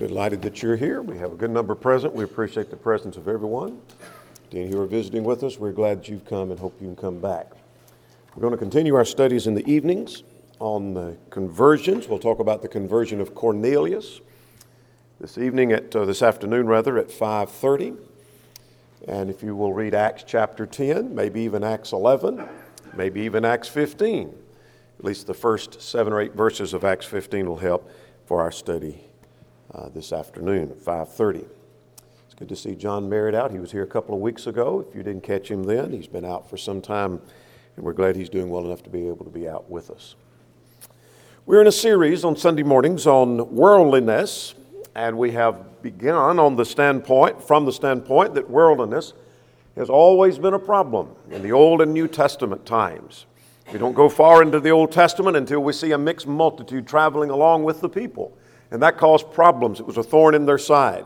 Delighted that you're here. We have a good number present. We appreciate the presence of everyone. To any who are visiting with us, we're glad that you've come and hope you can come back. We're going to continue our studies in the evenings on the conversions. We'll talk about the conversion of Cornelius this evening at uh, this afternoon rather at 5:30. And if you will read Acts chapter 10, maybe even Acts 11, maybe even Acts 15. At least the first 7 or 8 verses of Acts 15 will help for our study uh, this afternoon at 5.30. It's good to see John Merritt out. He was here a couple of weeks ago. If you didn't catch him then, he's been out for some time, and we're glad he's doing well enough to be able to be out with us. We're in a series on Sunday mornings on worldliness, and we have begun on the standpoint, from the standpoint that worldliness has always been a problem in the Old and New Testament times. We don't go far into the Old Testament until we see a mixed multitude traveling along with the people and that caused problems. It was a thorn in their side.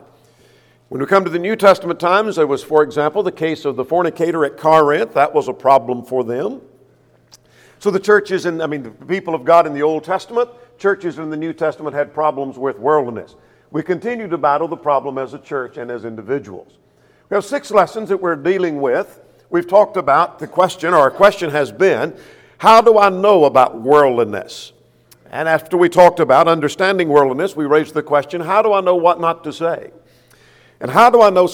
When we come to the New Testament times, there was, for example, the case of the fornicator at Corinth. That was a problem for them. So the churches, and I mean, the people of God in the Old Testament, churches in the New Testament had problems with worldliness. We continue to battle the problem as a church and as individuals. We have six lessons that we're dealing with. We've talked about the question, or our question has been, how do I know about worldliness? And after we talked about understanding worldliness, we raised the question how do I know what not to say? And how do I know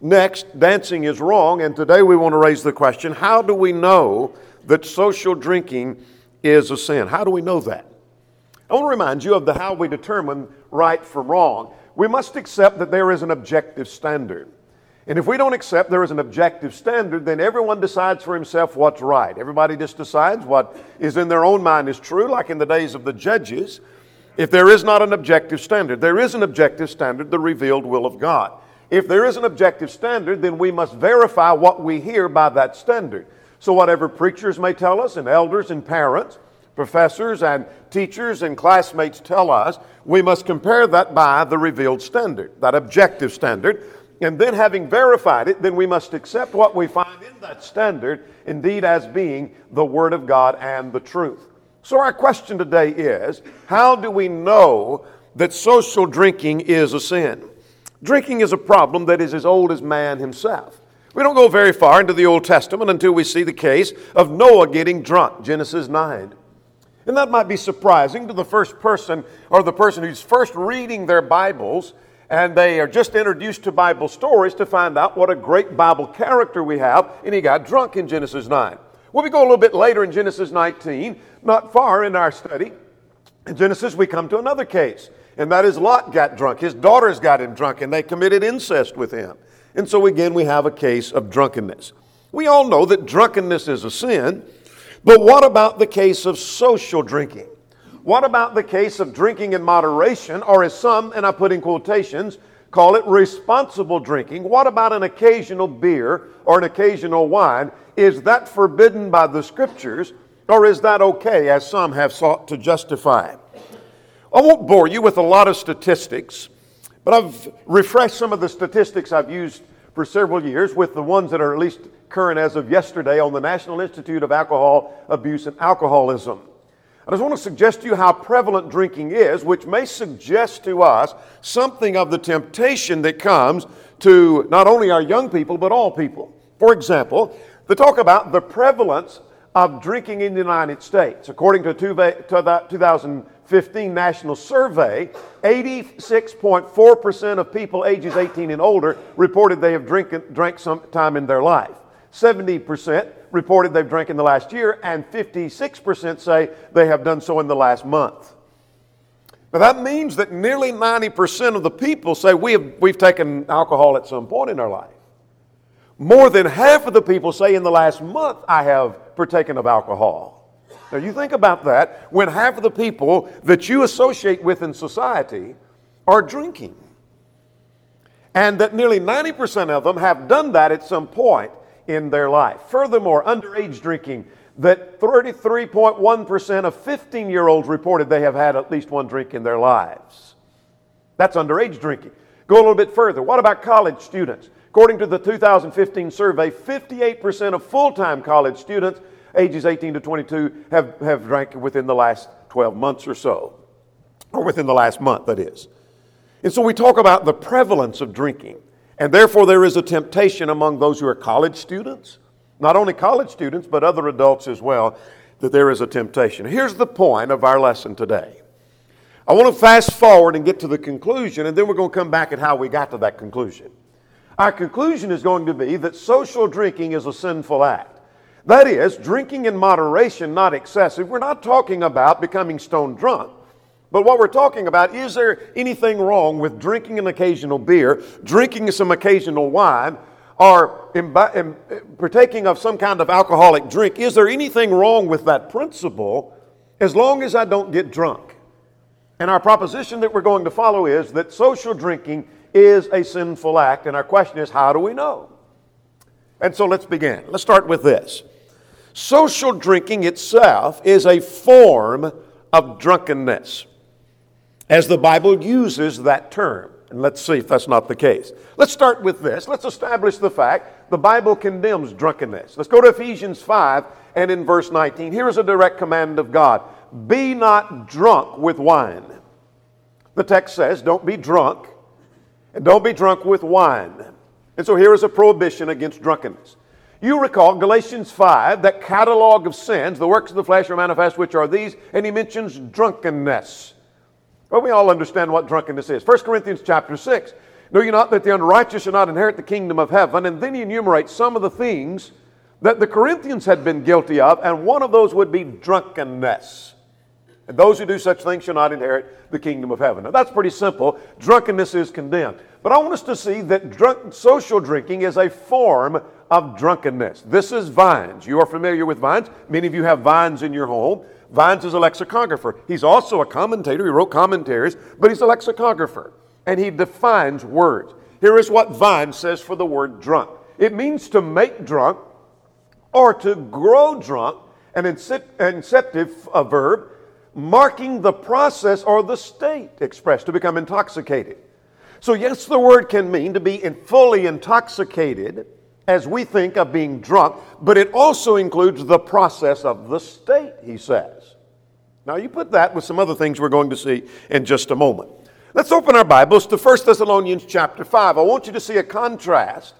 next dancing is wrong? And today we want to raise the question how do we know that social drinking is a sin? How do we know that? I want to remind you of the how we determine right from wrong. We must accept that there is an objective standard. And if we don't accept there is an objective standard, then everyone decides for himself what's right. Everybody just decides what is in their own mind is true, like in the days of the judges. If there is not an objective standard, there is an objective standard, the revealed will of God. If there is an objective standard, then we must verify what we hear by that standard. So, whatever preachers may tell us, and elders and parents, professors and teachers and classmates tell us, we must compare that by the revealed standard, that objective standard and then, having verified it, then we must accept what we find in that standard, indeed, as being the Word of God and the truth. So, our question today is how do we know that social drinking is a sin? Drinking is a problem that is as old as man himself. We don't go very far into the Old Testament until we see the case of Noah getting drunk, Genesis 9. And that might be surprising to the first person or the person who's first reading their Bibles and they are just introduced to Bible stories to find out what a great Bible character we have, and he got drunk in Genesis 9. Well, we go a little bit later in Genesis 19, not far in our study. In Genesis, we come to another case, and that is Lot got drunk. His daughters got him drunk, and they committed incest with him. And so, again, we have a case of drunkenness. We all know that drunkenness is a sin, but what about the case of social drinking? What about the case of drinking in moderation, or as some, and I put in quotations, call it responsible drinking? What about an occasional beer or an occasional wine? Is that forbidden by the scriptures, or is that okay, as some have sought to justify? I won't bore you with a lot of statistics, but I've refreshed some of the statistics I've used for several years with the ones that are at least current as of yesterday on the National Institute of Alcohol Abuse and Alcoholism. I just want to suggest to you how prevalent drinking is, which may suggest to us something of the temptation that comes to not only our young people, but all people. For example, they talk about the prevalence of drinking in the United States. According to a 2015 national survey, 86.4% of people ages 18 and older reported they have drink, drank some time in their life. 70% reported they've drank in the last year, and 56% say they have done so in the last month. Now, that means that nearly 90% of the people say we have, we've taken alcohol at some point in our life. More than half of the people say in the last month, I have partaken of alcohol. Now, you think about that when half of the people that you associate with in society are drinking. And that nearly 90% of them have done that at some point in their life. Furthermore, underage drinking, that 33.1% of 15 year olds reported they have had at least one drink in their lives. That's underage drinking. Go a little bit further. What about college students? According to the 2015 survey, 58% of full time college students ages 18 to 22 have, have drank within the last 12 months or so, or within the last month, that is. And so we talk about the prevalence of drinking. And therefore, there is a temptation among those who are college students, not only college students, but other adults as well, that there is a temptation. Here's the point of our lesson today. I want to fast forward and get to the conclusion, and then we're going to come back at how we got to that conclusion. Our conclusion is going to be that social drinking is a sinful act. That is, drinking in moderation, not excessive. We're not talking about becoming stone drunk. But what we're talking about is there anything wrong with drinking an occasional beer, drinking some occasional wine, or imbi- partaking of some kind of alcoholic drink? Is there anything wrong with that principle as long as I don't get drunk? And our proposition that we're going to follow is that social drinking is a sinful act. And our question is, how do we know? And so let's begin. Let's start with this. Social drinking itself is a form of drunkenness, as the Bible uses that term. And let's see if that's not the case. Let's start with this. Let's establish the fact the Bible condemns drunkenness. Let's go to Ephesians 5 and in verse 19. Here is a direct command of God Be not drunk with wine. The text says, Don't be drunk, and don't be drunk with wine. And so here is a prohibition against drunkenness. You recall Galatians 5, that catalog of sins, the works of the flesh are manifest, which are these, and he mentions drunkenness. Well, we all understand what drunkenness is. 1 Corinthians chapter 6. Know you not that the unrighteous shall not inherit the kingdom of heaven? And then he enumerates some of the things that the Corinthians had been guilty of, and one of those would be drunkenness. And those who do such things shall not inherit the kingdom of heaven. Now, that's pretty simple. Drunkenness is condemned. But I want us to see that drunk, social drinking is a form of drunkenness. This is Vines. You are familiar with Vines. Many of you have Vines in your home. Vines is a lexicographer. He's also a commentator. He wrote commentaries, but he's a lexicographer. And he defines words. Here is what Vines says for the word drunk it means to make drunk or to grow drunk, an inceptive verb, marking the process or the state expressed to become intoxicated. So, yes, the word can mean to be fully intoxicated as we think of being drunk, but it also includes the process of the state, he says. Now, you put that with some other things we're going to see in just a moment. Let's open our Bibles to 1 Thessalonians chapter 5. I want you to see a contrast.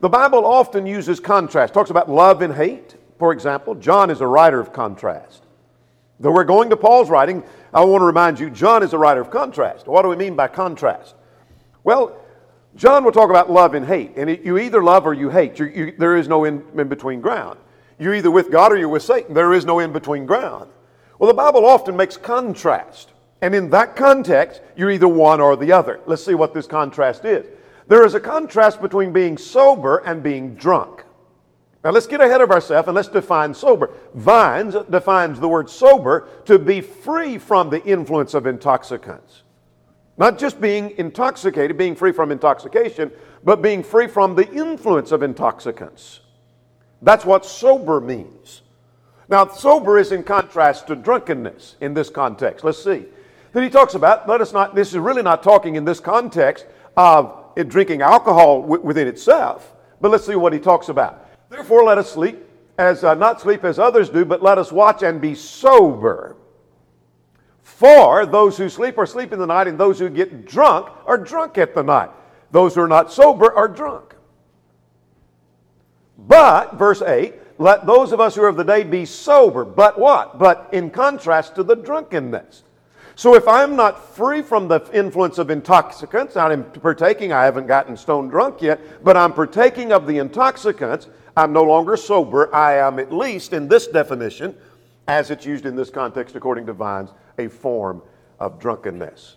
The Bible often uses contrast, talks about love and hate, for example. John is a writer of contrast. Though we're going to Paul's writing, I want to remind you, John is a writer of contrast. What do we mean by contrast? Well, John will talk about love and hate, and it, you either love or you hate. You, you, there is no in, in between ground. You're either with God or you're with Satan. There is no in between ground. Well, the Bible often makes contrast, and in that context, you're either one or the other. Let's see what this contrast is. There is a contrast between being sober and being drunk. Now let's get ahead of ourselves and let's define sober. Vines defines the word sober to be free from the influence of intoxicants. Not just being intoxicated, being free from intoxication, but being free from the influence of intoxicants. That's what sober means. Now, sober is in contrast to drunkenness in this context. Let's see. Then he talks about, let us not, this is really not talking in this context of drinking alcohol within itself, but let's see what he talks about. Therefore, let us sleep, as uh, not sleep as others do, but let us watch and be sober. For those who sleep are sleep in the night, and those who get drunk are drunk at the night. Those who are not sober are drunk. But, verse 8, let those of us who are of the day be sober. But what? But in contrast to the drunkenness. So if I'm not free from the influence of intoxicants, I'm partaking, I haven't gotten stone drunk yet, but I'm partaking of the intoxicants, I'm no longer sober. I am, at least in this definition, as it's used in this context according to Vines, a form of drunkenness.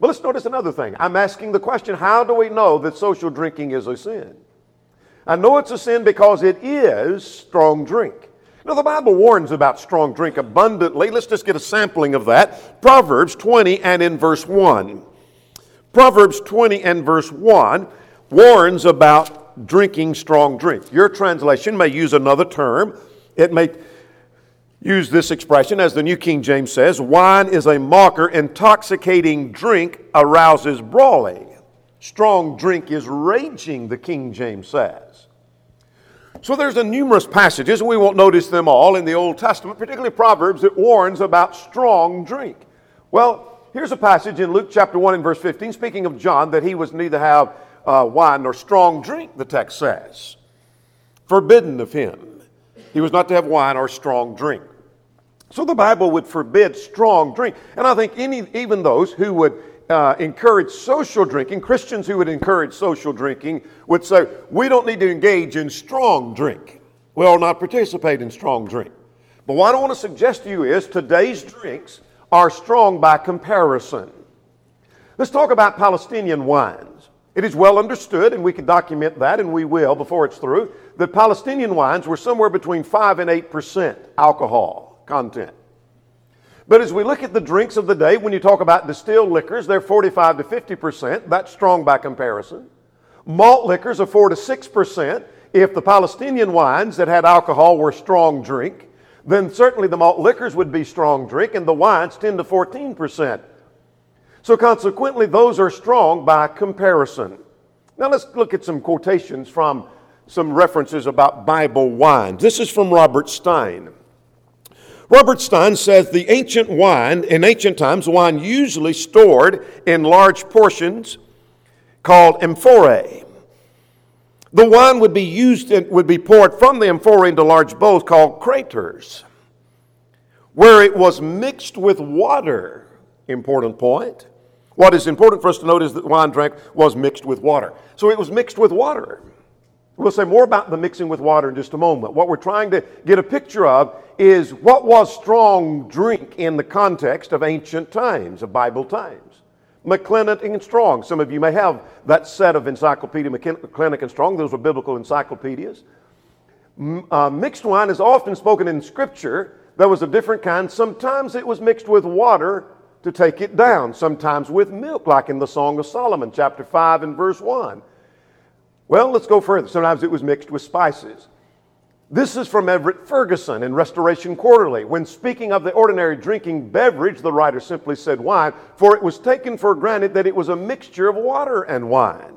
But let's notice another thing. I'm asking the question how do we know that social drinking is a sin? I know it's a sin because it is strong drink. Now, the Bible warns about strong drink abundantly. Let's just get a sampling of that. Proverbs 20 and in verse 1. Proverbs 20 and verse 1 warns about drinking strong drink. Your translation may use another term. It may use this expression, as the New King James says wine is a mocker, intoxicating drink arouses brawling. Strong drink is raging, the King James says. So there's a numerous passages, and we won't notice them all in the Old Testament, particularly Proverbs, that warns about strong drink. Well, here's a passage in Luke chapter 1 and verse 15, speaking of John, that he was neither have uh, wine nor strong drink, the text says. Forbidden of him. He was not to have wine or strong drink. So the Bible would forbid strong drink. And I think any, even those who would uh, encourage social drinking, Christians who would encourage social drinking, would say, we don't need to engage in strong drink. We will not participate in strong drink. But what I want to suggest to you is today's drinks are strong by comparison. Let's talk about Palestinian wines. It is well understood, and we can document that, and we will before it's through, that Palestinian wines were somewhere between 5 and 8% alcohol content. But as we look at the drinks of the day, when you talk about distilled liquors, they're 45 to 50%. That's strong by comparison. Malt liquors are 4 to 6%. If the Palestinian wines that had alcohol were strong drink, then certainly the malt liquors would be strong drink and the wines 10 to 14%. So consequently, those are strong by comparison. Now let's look at some quotations from some references about Bible wines. This is from Robert Stein. Robert Stein says the ancient wine, in ancient times, wine usually stored in large portions called amphorae. The wine would be used, in, would be poured from the amphorae into large bowls called kraters, where it was mixed with water. Important point. What is important for us to note is that wine drank was mixed with water. So it was mixed with water. We'll say more about the mixing with water in just a moment. What we're trying to get a picture of is what was strong drink in the context of ancient times, of Bible times. McClintock and Strong. Some of you may have that set of Encyclopedia McClintock and Strong. Those were biblical encyclopedias. Uh, mixed wine is often spoken in Scripture. That was a different kind. Sometimes it was mixed with water to take it down. Sometimes with milk, like in the Song of Solomon, chapter 5 and verse 1. Well, let's go further. Sometimes it was mixed with spices. This is from Everett Ferguson in Restoration Quarterly. When speaking of the ordinary drinking beverage, the writer simply said wine, for it was taken for granted that it was a mixture of water and wine.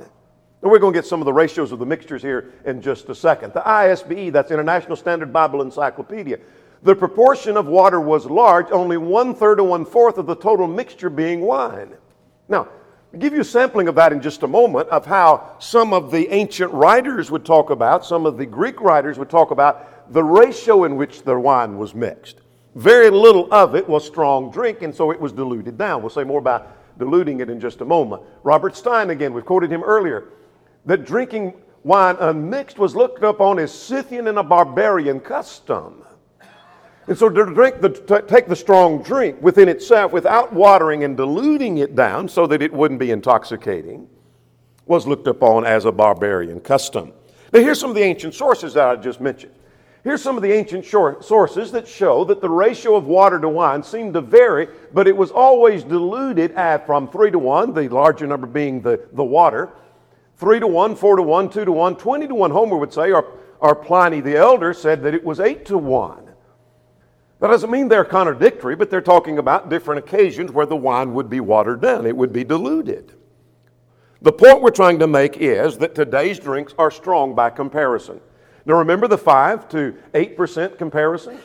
And we're going to get some of the ratios of the mixtures here in just a second. The ISBE, that's International Standard Bible Encyclopedia, the proportion of water was large, only one third or one fourth of the total mixture being wine. Now, I'll give you a sampling of that in just a moment of how some of the ancient writers would talk about, some of the Greek writers would talk about the ratio in which the wine was mixed. Very little of it was strong drink, and so it was diluted down. We'll say more about diluting it in just a moment. Robert Stein, again, we've quoted him earlier, that drinking wine unmixed was looked upon as Scythian and a barbarian custom. And so to drink the, to take the strong drink within itself without watering and diluting it down so that it wouldn't be intoxicating was looked upon as a barbarian custom. Now here's some of the ancient sources that I just mentioned. Here's some of the ancient sources that show that the ratio of water to wine seemed to vary, but it was always diluted at from 3 to 1, the larger number being the, the water, 3 to 1, 4 to 1, 2 to 1, 20 to 1, Homer would say, or, or Pliny the Elder said that it was 8 to 1. That doesn't mean they're contradictory, but they're talking about different occasions where the wine would be watered down, it would be diluted. The point we're trying to make is that today's drinks are strong by comparison. Now, remember the 5 to 8% comparison?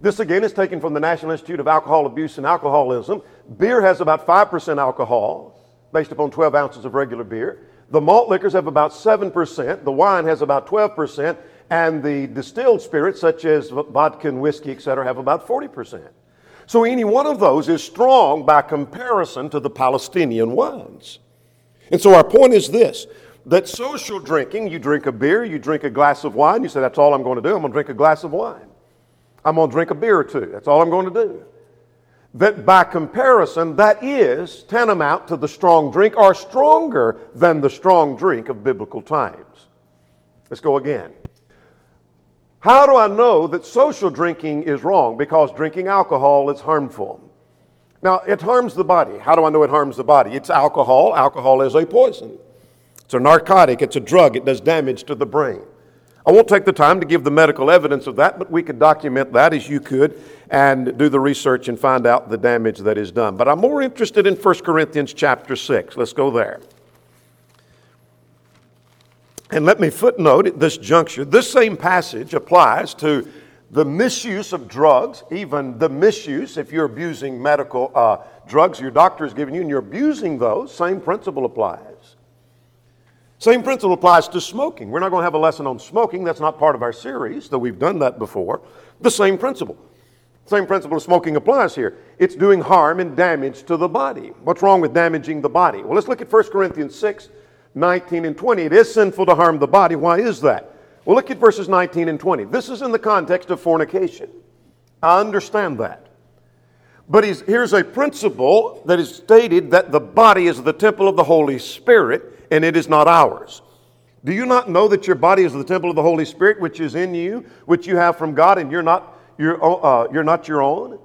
This again is taken from the National Institute of Alcohol Abuse and Alcoholism. Beer has about 5% alcohol, based upon 12 ounces of regular beer. The malt liquors have about 7%. The wine has about 12% and the distilled spirits, such as vodka and whiskey, etc., have about 40%. So any one of those is strong by comparison to the Palestinian wines. And so our point is this that social drinking, you drink a beer, you drink a glass of wine, you say, That's all I'm going to do. I'm going to drink a glass of wine. I'm going to drink a beer or two. That's all I'm going to do. That by comparison, that is tantamount to the strong drink or stronger than the strong drink of biblical times. Let's go again. How do I know that social drinking is wrong? Because drinking alcohol is harmful. Now, it harms the body. How do I know it harms the body? It's alcohol. Alcohol is a poison. It's a narcotic, it's a drug, it does damage to the brain. I won't take the time to give the medical evidence of that, but we could document that as you could and do the research and find out the damage that is done. But I'm more interested in 1 Corinthians chapter 6. Let's go there. And let me footnote at this juncture this same passage applies to the misuse of drugs, even the misuse, if you're abusing medical uh, drugs your doctor is giving you and you're abusing those, same principle applies. Same principle applies to smoking. We're not going to have a lesson on smoking. That's not part of our series, though we've done that before. The same principle. Same principle of smoking applies here. It's doing harm and damage to the body. What's wrong with damaging the body? Well, let's look at 1 Corinthians 6, 19 and 20. It is sinful to harm the body. Why is that? Well, look at verses 19 and 20. This is in the context of fornication. I understand that. But here's a principle that is stated that the body is the temple of the Holy Spirit and it is not ours. Do you not know that your body is the temple of the Holy Spirit which is in you, which you have from God, and you're not, you're, uh, you're not your own?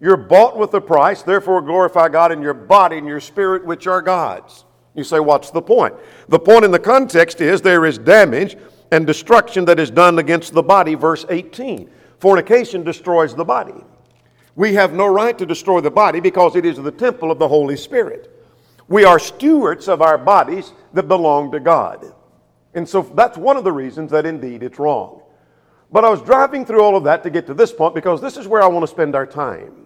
You're bought with a price, therefore glorify God in your body and your spirit, which are God's. You say, what's the point? The point in the context is there is damage and destruction that is done against the body, verse 18. Fornication destroys the body. We have no right to destroy the body because it is the temple of the Holy Spirit. We are stewards of our bodies that belong to God. And so that's one of the reasons that indeed it's wrong. But I was driving through all of that to get to this point because this is where I want to spend our time.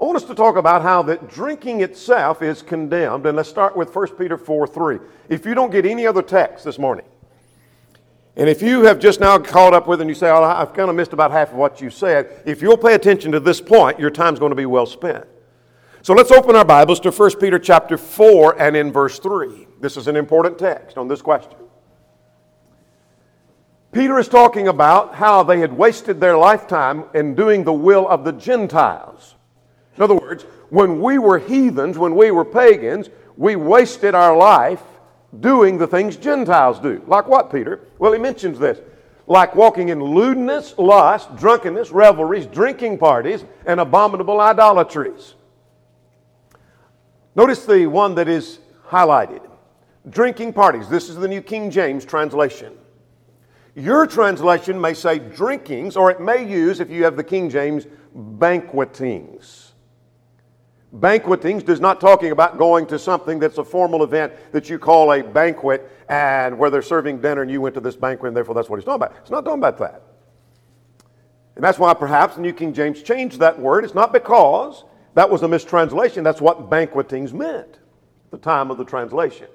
I want us to talk about how that drinking itself is condemned. And let's start with 1 Peter 4 3. If you don't get any other text this morning, and if you have just now caught up with and you say, oh, I've kind of missed about half of what you said, if you'll pay attention to this point, your time's going to be well spent. So let's open our Bibles to 1 Peter chapter 4 and in verse 3. This is an important text on this question. Peter is talking about how they had wasted their lifetime in doing the will of the Gentiles. In other words, when we were heathens, when we were pagans, we wasted our life doing the things Gentiles do. Like what, Peter? Well, he mentions this. Like walking in lewdness, lust, drunkenness, revelries, drinking parties, and abominable idolatries. Notice the one that is highlighted drinking parties. This is the New King James translation. Your translation may say drinkings, or it may use, if you have the King James, banquetings. Banquetings does not talking about going to something that's a formal event that you call a banquet and where they're serving dinner and you went to this banquet and therefore that's what he's talking about. It's not talking about that. And that's why perhaps the New King James changed that word. It's not because that was a mistranslation. That's what banquetings meant at the time of the translation.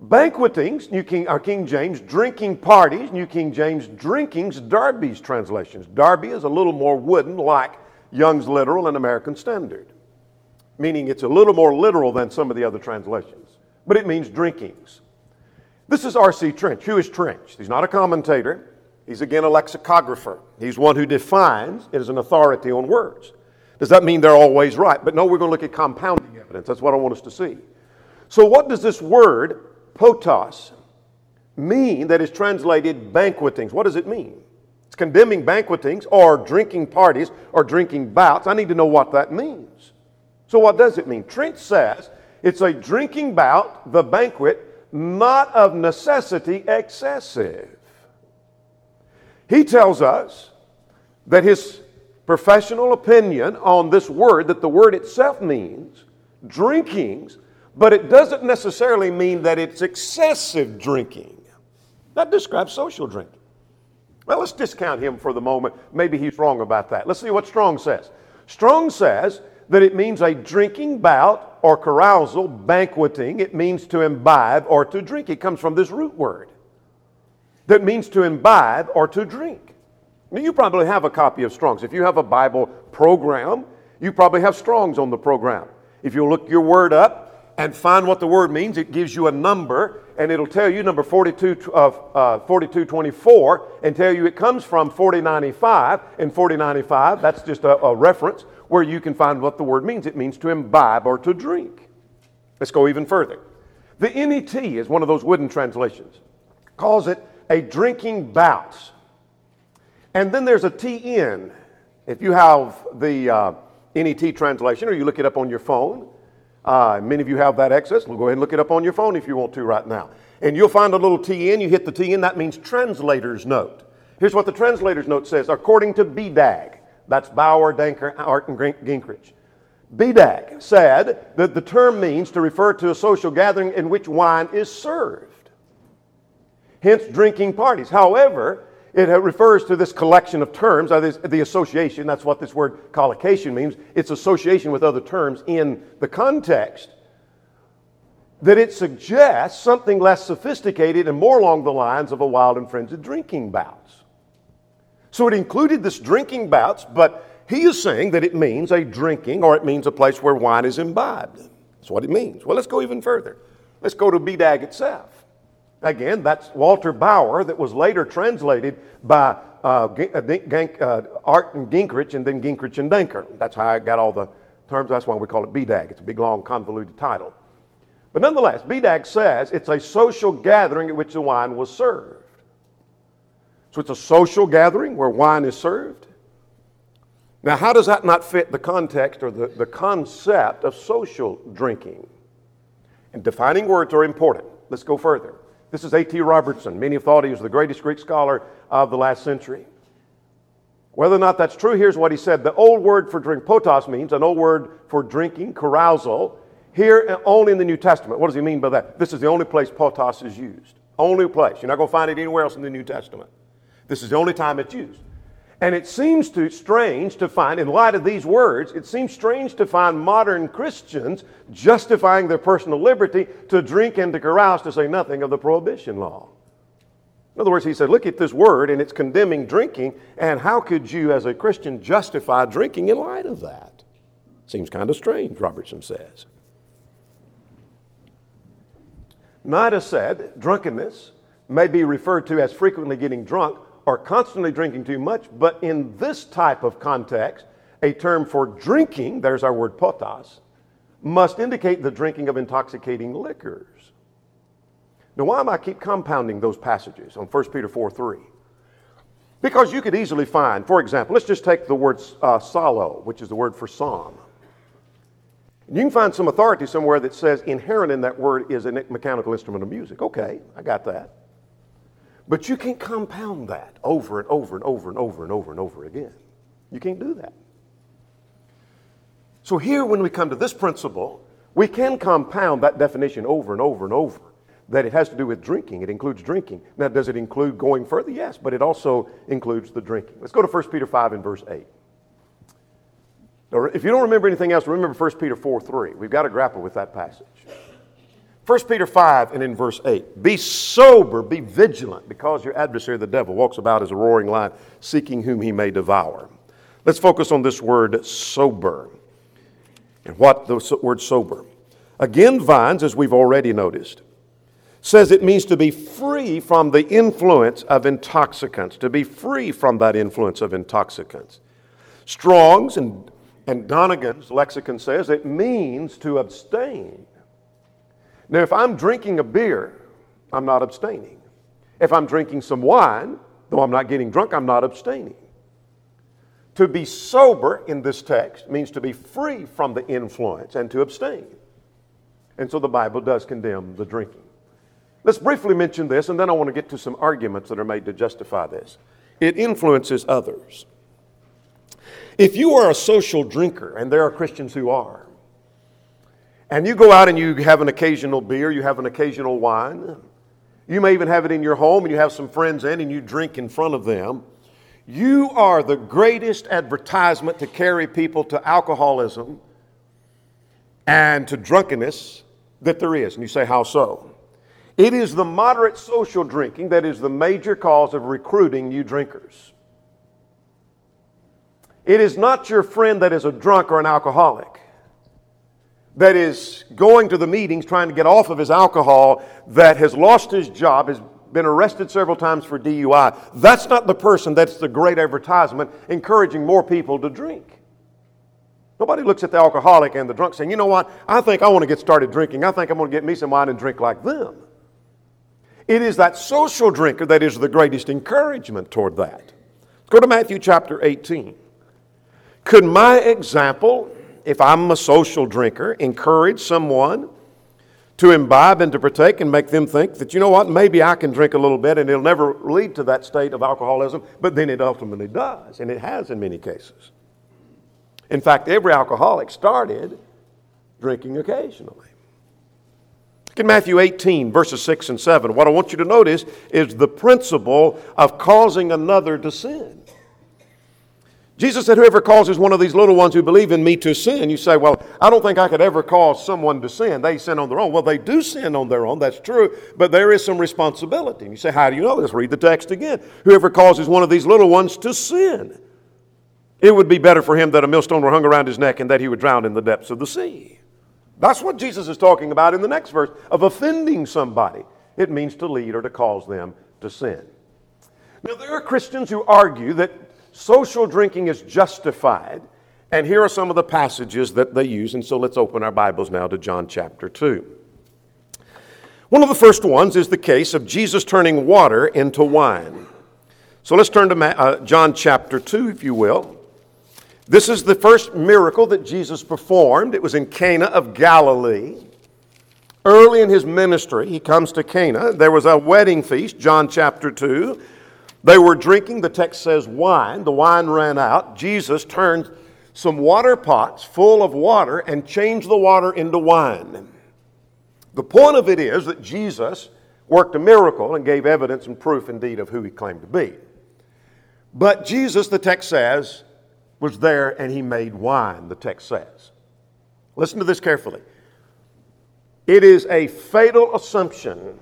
Banquetings, New King, our King James, drinking parties, New King James, drinkings, Darby's translations. Darby is a little more wooden, like Young's Literal and American Standard meaning it's a little more literal than some of the other translations, but it means drinkings. This is R.C. Trench. Who is Trench? He's not a commentator. He's again a lexicographer. He's one who defines it as an authority on words. Does that mean they're always right? But no, we're going to look at compounding evidence. That's what I want us to see. So, what does this word, potos, mean that is translated banquetings? What does it mean? It's condemning banquetings or drinking parties or drinking bouts. I need to know what that means. So, what does it mean? Trench says it's a drinking bout, the banquet, not of necessity excessive. He tells us that his professional opinion on this word, that the word itself means drinkings, but it doesn't necessarily mean that it's excessive drinking. That describes social drinking. Well, let's discount him for the moment. Maybe he's wrong about that. Let's see what Strong says. Strong says that it means a drinking bout or carousal, banqueting. It means to imbibe or to drink. It comes from this root word that means to imbibe or to drink. Now, you probably have a copy of Strong's. If you have a Bible program, you probably have Strong's on the program. If you look your word up and find what the word means, it gives you a number and it'll tell you number 42, uh, uh, 4224 and tell you it comes from 4095 and 4095. That's just a, a reference where you can find what the word means. It means to imbibe or to drink. Let's go even further. The NET is one of those wooden translations, calls it a drinking bout. And then there's a TN. If you have the uh, NET translation or you look it up on your phone, uh, many of you have that access. We'll go ahead and look it up on your phone if you want to right now. And you'll find a little TN. You hit the TN, that means translator's note. Here's what the translator's note says according to BDAG. That's Bauer, Danker, Arndt, and Gingrich. BDAG said that the term means to refer to a social gathering in which wine is served. Hence, drinking parties. However, it refers to this collection of terms, the association. That's what this word collocation means. It's association with other terms in the context. That it suggests something less sophisticated and more along the lines of a wild and frenzied drinking bouts. So it included this drinking bouts, but he is saying that it means a drinking or it means a place where wine is imbibed. That's what it means. Well, let's go even further. Let's go to BDAG itself. Again, that's Walter Bauer that was later translated by uh, Gank, uh, uh, Arndt and Gingrich and then Gingrich and Danker. That's how I got all the terms. That's why we call it BDAG. It's a big, long, convoluted title. But nonetheless, BDAG says it's a social gathering at which the wine was served. So it's a social gathering where wine is served. Now, how does that not fit the context or the, the concept of social drinking? And defining words are important. Let's go further. This is A.T. Robertson. Many have thought he was the greatest Greek scholar of the last century. Whether or not that's true, here's what he said. The old word for drink, potos, means an old word for drinking, carousal, here only in the New Testament. What does he mean by that? This is the only place potos is used. Only place. You're not going to find it anywhere else in the New Testament. This is the only time it's used. And it seems strange to find, in light of these words, it seems strange to find modern Christians justifying their personal liberty to drink and to carouse, to say nothing of the prohibition law. In other words, he said, look at this word and it's condemning drinking, and how could you, as a Christian, justify drinking in light of that? Seems kind of strange, Robertson says. Nida said drunkenness may be referred to as frequently getting drunk or constantly drinking too much, but in this type of context, a term for drinking, there's our word potos, must indicate the drinking of intoxicating liquors. Now, why am I keep compounding those passages on 1 Peter 4 3? Because you could easily find, for example, let's just take the word uh, psallo, which is the word for psalm. You can find some authority somewhere that says inherent in that word is a mechanical instrument of music. Okay, I got that. But you can't compound that over and over and over and over and over and over again. You can't do that. So, here, when we come to this principle, we can compound that definition over and over and over that it has to do with drinking. It includes drinking. Now, does it include going further? Yes, but it also includes the drinking. Let's go to 1 Peter 5 and verse 8. Now, if you don't remember anything else, remember 1 Peter 4 3. We've got to grapple with that passage. 1 Peter 5 and in verse 8 Be sober, be vigilant, because your adversary, the devil, walks about as a roaring lion, seeking whom he may devour. Let's focus on this word sober. And what the word sober? Again, Vines, as we've already noticed, says it means to be free from the influence of intoxicants, to be free from that influence of intoxicants. Strong's and, and Donnegan's lexicon says it means to abstain now, if I'm drinking a beer, I'm not abstaining. If I'm drinking some wine, though I'm not getting drunk, I'm not abstaining. To be sober in this text means to be free from the influence and to abstain. And so the Bible does condemn the drinking. Let's briefly mention this, and then I want to get to some arguments that are made to justify this. It influences others. If you are a social drinker, and there are Christians who are, and you go out and you have an occasional beer, you have an occasional wine. You may even have it in your home and you have some friends in and you drink in front of them. You are the greatest advertisement to carry people to alcoholism and to drunkenness that there is. And you say, How so? It is the moderate social drinking that is the major cause of recruiting new drinkers. It is not your friend that is a drunk or an alcoholic that is going to the meetings trying to get off of his alcohol, that has lost his job, has been arrested several times for DUI. That's not the person that's the great advertisement encouraging more people to drink. Nobody looks at the alcoholic and the drunk saying, you know what, I think I want to get started drinking. I think I'm going to get me some wine and drink like them. It is that social drinker that is the greatest encouragement toward that. Let's go to Matthew chapter 18. Could my example if I'm a social drinker, encourage someone to imbibe and to partake and make them think that, you know what, maybe I can drink a little bit and it'll never lead to that state of alcoholism, but then it ultimately does, and it has in many cases. In fact, every alcoholic started drinking occasionally. Look in Matthew 18, verses 6 and 7. What I want you to notice is the principle of causing another to sin. Jesus said, Whoever causes one of these little ones who believe in me to sin, you say, Well, I don't think I could ever cause someone to sin. They sin on their own. Well, they do sin on their own, that's true, but there is some responsibility. And you say, How do you know this? Read the text again. Whoever causes one of these little ones to sin, it would be better for him that a millstone were hung around his neck and that he would drown in the depths of the sea. That's what Jesus is talking about in the next verse of offending somebody. It means to lead or to cause them to sin. Now, there are Christians who argue that social drinking is justified, and here are some of the passages that they use. And so let's open our Bibles now to John chapter 2. One of the first ones is the case of Jesus turning water into wine. So let's turn to uh, John chapter 2, if you will. This is the first miracle that Jesus performed. It was in Cana of Galilee. Early in his ministry, he comes to Cana. There was a wedding feast, John chapter 2. They were drinking, the text says, wine. The wine ran out. Jesus turned some water pots full of water and changed the water into wine. The point of it is that Jesus worked a miracle and gave evidence and proof indeed of who he claimed to be. But Jesus, the text says, was there and he made wine, the text says. Listen to this carefully. It is a fatal assumption.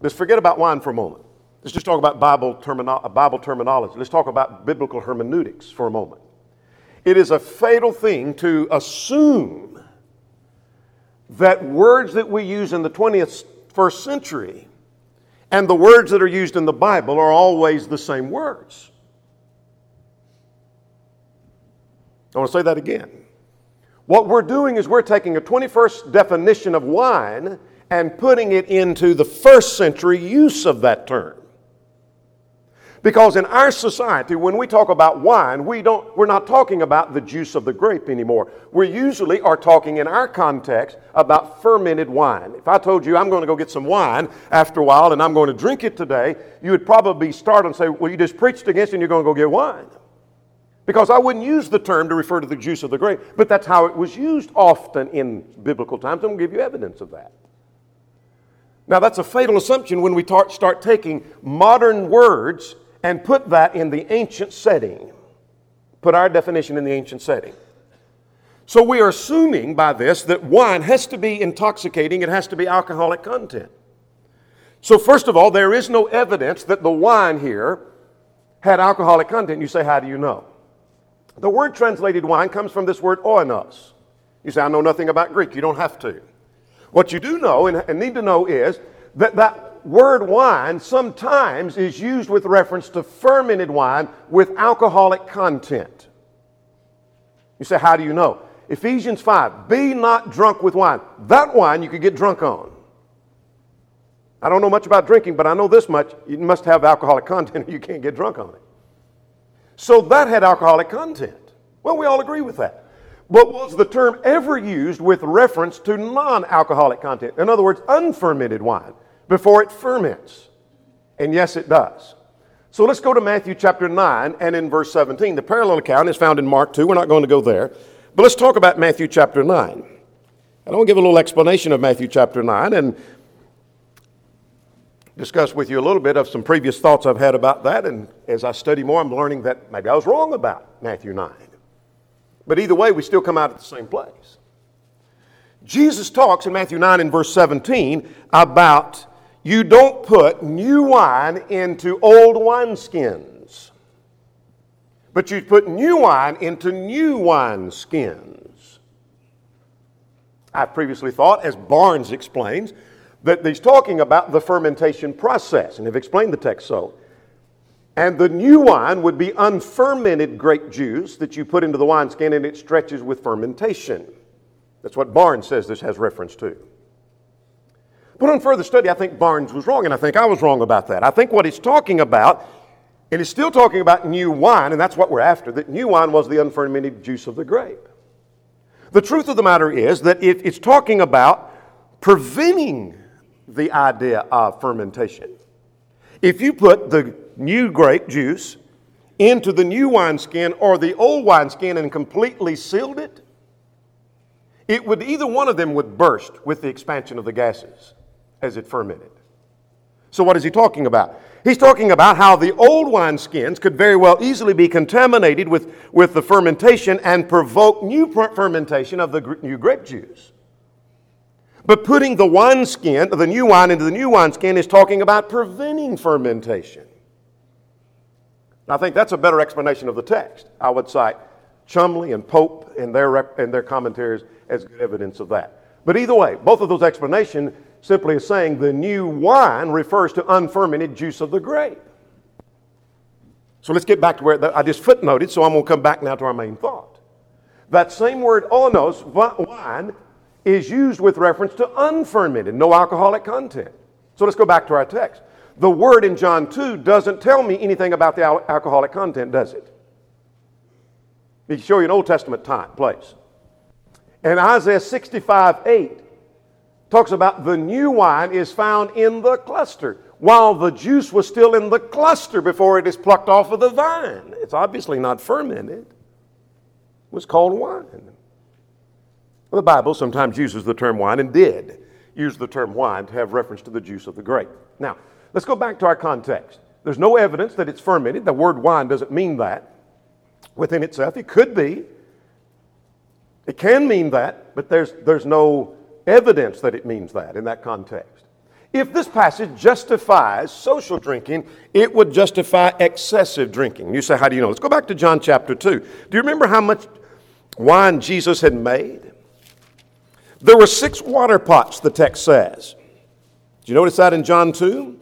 Let's forget about wine for a moment. Let's just talk about Bible, termino- uh, Bible terminology. Let's talk about biblical hermeneutics for a moment. It is a fatal thing to assume that words that we use in the 20th first century and the words that are used in the Bible are always the same words. I want to say that again. What we're doing is we're taking a 21st definition of wine and putting it into the first century use of that term. Because in our society, when we talk about wine, we don't, we're not talking about the juice of the grape anymore. We usually are talking in our context about fermented wine. If I told you I'm going to go get some wine after a while and I'm going to drink it today, you would probably start and say, Well, you just preached against it and you're going to go get wine. Because I wouldn't use the term to refer to the juice of the grape, but that's how it was used often in biblical times. I'm going to give you evidence of that. Now, that's a fatal assumption when we tar- start taking modern words and put that in the ancient setting. Put our definition in the ancient setting. So we are assuming by this that wine has to be intoxicating, it has to be alcoholic content. So, first of all, there is no evidence that the wine here had alcoholic content. You say, How do you know? The word translated wine comes from this word oinos. You say, I know nothing about Greek. You don't have to. What you do know and need to know is that that word wine sometimes is used with reference to fermented wine with alcoholic content. You say, How do you know? Ephesians 5 Be not drunk with wine. That wine you could get drunk on. I don't know much about drinking, but I know this much. You must have alcoholic content or you can't get drunk on it. So that had alcoholic content. Well, we all agree with that. But was the term ever used with reference to non alcoholic content? In other words, unfermented wine before it ferments? And yes, it does. So let's go to Matthew chapter 9 and in verse 17. The parallel account is found in Mark 2. We're not going to go there. But let's talk about Matthew chapter 9. And I want to give a little explanation of Matthew chapter 9 and discuss with you a little bit of some previous thoughts I've had about that. And as I study more, I'm learning that maybe I was wrong about Matthew 9. But either way, we still come out at the same place. Jesus talks in Matthew 9 and verse 17 about you don't put new wine into old wineskins, but you put new wine into new wineskins. I previously thought, as Barnes explains, that he's talking about the fermentation process, and have explained the text so. And the new wine would be unfermented grape juice that you put into the wineskin and it stretches with fermentation. That's what Barnes says this has reference to. But on further study, I think Barnes was wrong, and I think I was wrong about that. I think what he's talking about, and he's still talking about new wine, and that's what we're after, that new wine was the unfermented juice of the grape. The truth of the matter is that if it's talking about preventing the idea of fermentation. If you put the new grape juice into the new wineskin or the old wineskin and completely sealed it, it would either one of them would burst with the expansion of the gases as it fermented. So, what is he talking about? He's talking about how the old wine skins could very well easily be contaminated with, with the fermentation and provoke new fermentation of the new grape juice. But putting the wine skin, the new wine into the new wine skin is talking about preventing fermentation. I think that's a better explanation of the text. I would cite Chumley and Pope in their, in their commentaries as good evidence of that. But either way, both of those explanations simply is saying the new wine refers to unfermented juice of the grape. So let's get back to where I just footnoted, so I'm going to come back now to our main thought. That same word, oinos, wine, is used with reference to unfermented, no alcoholic content. So let's go back to our text. The word in John 2 doesn't tell me anything about the alcoholic content, does it? He show you an Old Testament time, place. And Isaiah 65 8 talks about the new wine is found in the cluster, while the juice was still in the cluster before it is plucked off of the vine. It's obviously not fermented. It was called wine. Well, the Bible sometimes uses the term wine and did use the term wine to have reference to the juice of the grape. Now, let's go back to our context. There's no evidence that it's fermented. The word wine doesn't mean that within itself. It could be. It can mean that, but there's, there's no evidence that it means that in that context. If this passage justifies social drinking, it would justify excessive drinking. You say, how do you know? Let's go back to John chapter 2. Do you remember how much wine Jesus had made? There were six water pots, the text says. Do you notice that in John 2?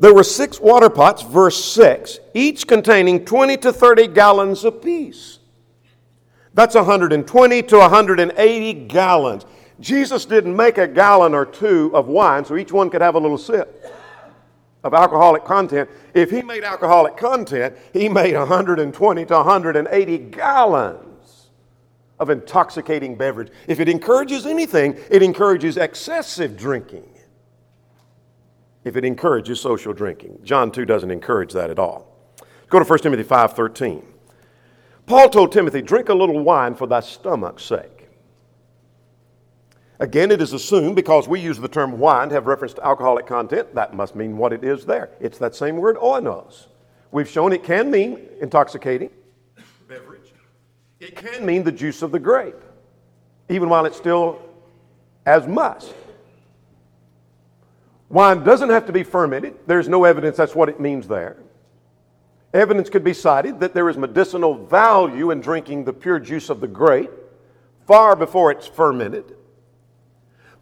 There were six water pots, verse 6, each containing 20 to 30 gallons apiece. That's 120 to 180 gallons. Jesus didn't make a gallon or two of wine so each one could have a little sip of alcoholic content. If he made alcoholic content, he made 120 to 180 gallons of intoxicating beverage. If it encourages anything, it encourages excessive drinking. If it encourages social drinking. John 2 doesn't encourage that at all. Go to 1 Timothy 5:13. Paul told Timothy, "Drink a little wine for thy stomach's sake." Again, it is assumed because we use the term wine to have reference to alcoholic content, that must mean what it is there. It's that same word, oinos. We've shown it can mean intoxicating beverage. It can mean the juice of the grape, even while it's still as must. Wine doesn't have to be fermented. There's no evidence that's what it means there. Evidence could be cited that there is medicinal value in drinking the pure juice of the grape far before it's fermented.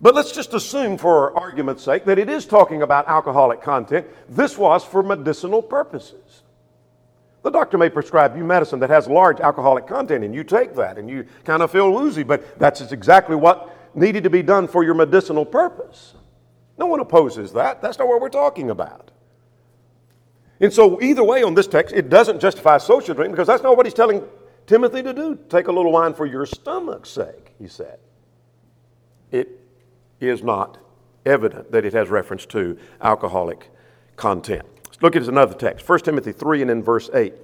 But let's just assume, for argument's sake, that it is talking about alcoholic content. This was for medicinal purposes. The doctor may prescribe you medicine that has large alcoholic content, and you take that and you kind of feel woozy, but that's exactly what needed to be done for your medicinal purpose. No one opposes that. That's not what we're talking about. And so, either way, on this text, it doesn't justify social drink because that's not what he's telling Timothy to do. Take a little wine for your stomach's sake, he said. It is not evident that it has reference to alcoholic content. Let's look at another text 1 Timothy 3 and in verse 8.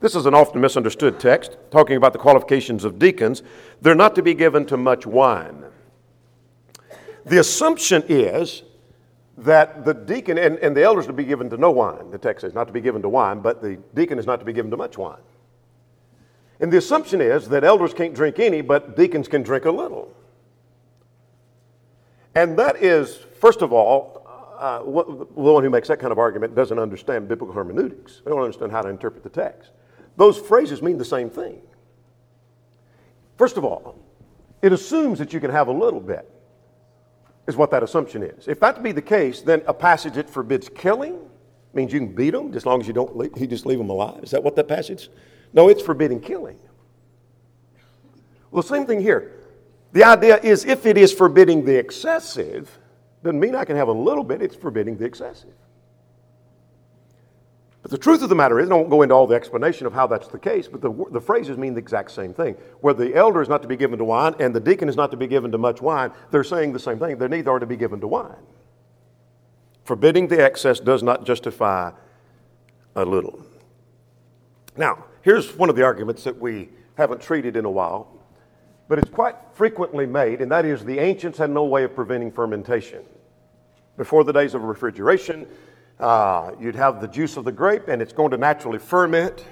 This is an often misunderstood text talking about the qualifications of deacons. They're not to be given to much wine. The assumption is that the deacon and, and the elders to be given to no wine. The text says not to be given to wine, but the deacon is not to be given to much wine. And the assumption is that elders can't drink any, but deacons can drink a little. And that is, first of all, uh, the one who makes that kind of argument doesn't understand biblical hermeneutics. They don't understand how to interpret the text. Those phrases mean the same thing. First of all, it assumes that you can have a little bit, is what that assumption is. If that be the case, then a passage that forbids killing means you can beat them as long as you don't leave, you just leave them alive. Is that what that passage? No, it's forbidding killing. Well, same thing here. The idea is if it is forbidding the excessive, doesn't mean I can have a little bit, it's forbidding the excessive. But the truth of the matter is, I won't go into all the explanation of how that's the case, but the, the phrases mean the exact same thing. Where the elder is not to be given to wine and the deacon is not to be given to much wine, they're saying the same thing. They neither are to be given to wine. Forbidding the excess does not justify a little. Now, here's one of the arguments that we haven't treated in a while but it's quite frequently made, and that is the ancients had no way of preventing fermentation. Before the days of refrigeration, uh, you'd have the juice of the grape, and it's going to naturally ferment.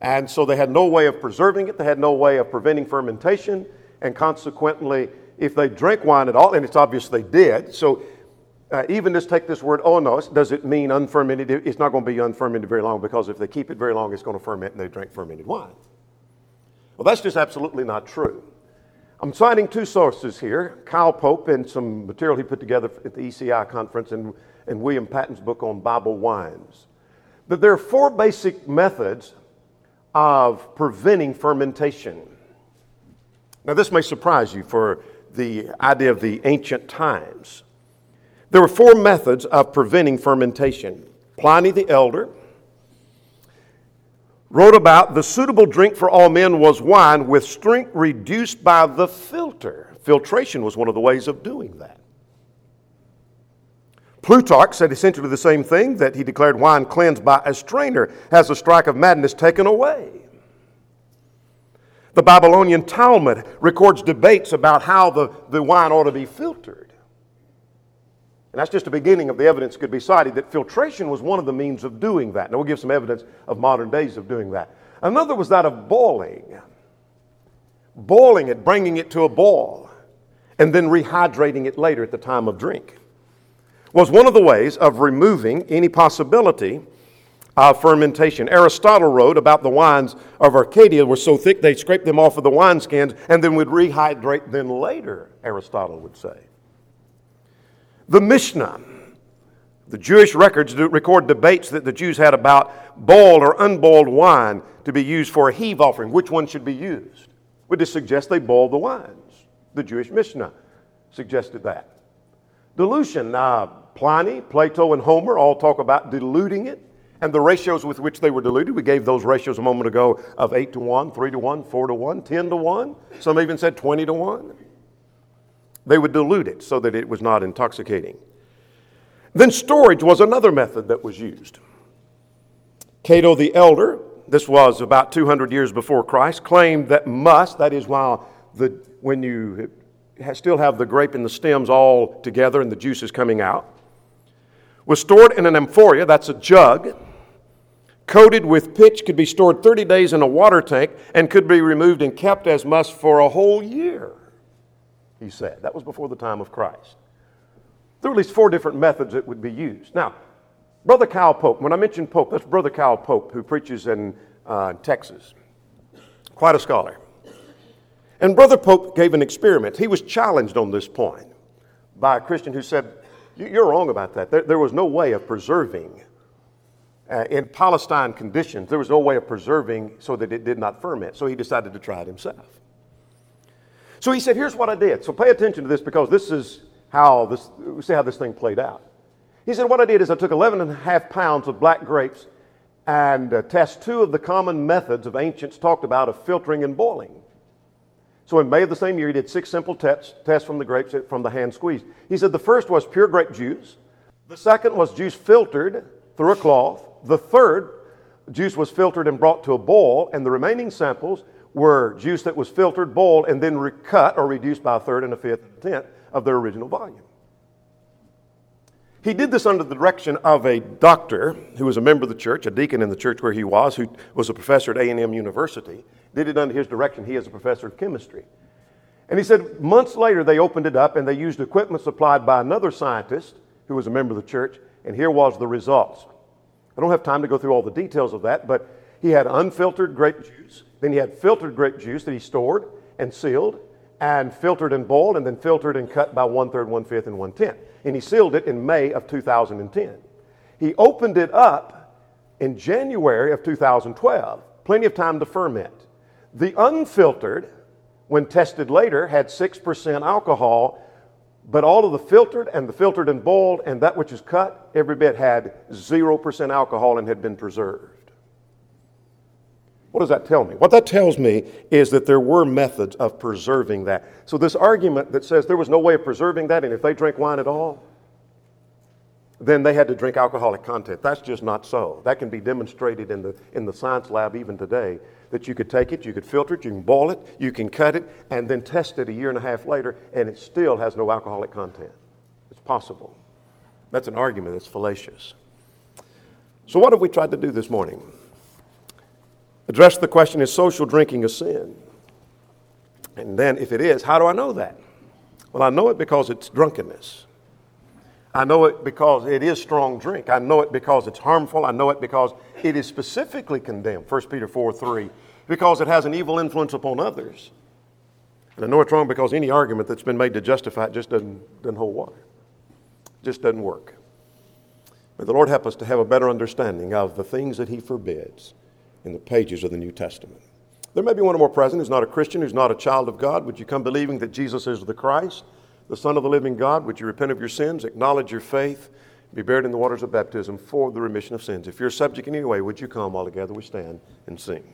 And so they had no way of preserving it, they had no way of preventing fermentation, and consequently, if they drank wine at all, and it's obvious they did, so uh, even just take this word oinos, does it mean unfermented? It's not going to be unfermented very long because if they keep it very long, it's going to ferment and they drink fermented wine. Well, that's just absolutely not true. I'm citing two sources here Kyle Pope and some material he put together at the ECI conference and, and William Patton's book on Bible wines. That there are four basic methods of preventing fermentation. Now, this may surprise you for the idea of the ancient times. There were four methods of preventing fermentation. Pliny the Elder wrote about the suitable drink for all men was wine with strength reduced by the filter. Filtration was one of the ways of doing that. Plutarch said essentially the same thing that he declared wine cleansed by a strainer has the strike of madness taken away. The Babylonian Talmud records debates about how the, the wine ought to be filtered. And that's just the beginning of the evidence could be cited that filtration was one of the means of doing that. Now we'll give some evidence of modern days of doing that. Another was that of boiling. Boiling it, bringing it to a boil, and then rehydrating it later at the time of drink was one of the ways of removing any possibility of fermentation. Aristotle wrote about the wines of Arcadia were so thick they scraped them off of the wineskins and then would rehydrate them later, Aristotle would say. The Mishnah, the Jewish records record debates that the Jews had about boiled or unboiled wine to be used for a heave offering. Which one should be used? Would this suggest they boiled the wines? The Jewish Mishnah suggested that. Dilution, uh, Pliny, Plato, and Homer all talk about diluting it and the ratios with which they were diluted. We gave those ratios a moment ago of 8 to 1, 3 to 1, 4 to 1, 10 to 1. Some even said 20 to 1. They would dilute it so that it was not intoxicating. Then storage was another method that was used. Cato the Elder, this was about 200 years before Christ, claimed that must, that is, while the, when you still have the grape and the stems all together and the juice is coming out, was stored in an amphoria, that's a jug, coated with pitch, could be stored 30 days in a water tank, and could be removed and kept as must for a whole year, he said. That was before the time of Christ. There were at least four different methods that would be used. Now, Brother Kyle Pope, when I mention Pope, that's Brother Kyle Pope, who preaches in uh, Texas. Quite a scholar. And Brother Pope gave an experiment. He was challenged on this point by a Christian who said, You're wrong about that. There, there was no way of preserving uh, in Palestine conditions, there was no way of preserving so that it did not ferment. So he decided to try it himself. So he said, Here's what I did. So pay attention to this because this is how this, see how this thing played out. He said, What I did is I took 11 and a half pounds of black grapes and uh, test two of the common methods of ancients talked about of filtering and boiling. So in May of the same year, he did six simple tests, tests from the grapes from the hand squeezed. He said the first was pure grape juice. The second was juice filtered through a cloth. The third, juice was filtered and brought to a boil, and the remaining samples were juice that was filtered, boiled, and then recut or reduced by a third and a fifth and a tenth of their original volume. He did this under the direction of a doctor who was a member of the church, a deacon in the church where he was, who was a professor at A&M University. Did it under his direction. He is a professor of chemistry. And he said months later they opened it up and they used equipment supplied by another scientist who was a member of the church, and here was the results. I don't have time to go through all the details of that, but he had unfiltered grape juice. Then he had filtered grape juice that he stored and sealed, and filtered and boiled, and then filtered and cut by one third, one fifth, and one tenth. And he sealed it in May of 2010. He opened it up in January of 2012. Plenty of time to ferment. The unfiltered, when tested later, had 6% alcohol but all of the filtered and the filtered and boiled and that which is cut, every bit had 0% alcohol and had been preserved. What does that tell me? What that tells me is that there were methods of preserving that. So, this argument that says there was no way of preserving that, and if they drank wine at all, then they had to drink alcoholic content. That's just not so. That can be demonstrated in the, in the science lab even today that you could take it, you could filter it, you can boil it, you can cut it, and then test it a year and a half later, and it still has no alcoholic content. It's possible. That's an argument that's fallacious. So, what have we tried to do this morning? Address the question is social drinking a sin? And then, if it is, how do I know that? Well, I know it because it's drunkenness. I know it because it is strong drink. I know it because it's harmful. I know it because it is specifically condemned, 1 Peter 4 3, because it has an evil influence upon others. And I know it's wrong because any argument that's been made to justify it just doesn't, doesn't hold water, just doesn't work. May the Lord help us to have a better understanding of the things that He forbids in the pages of the New Testament. There may be one or more present who's not a Christian, who's not a child of God. Would you come believing that Jesus is the Christ? the Son of the living God, would you repent of your sins, acknowledge your faith, be buried in the waters of baptism for the remission of sins? If you're subject in any way, would you come all together? We stand and sing.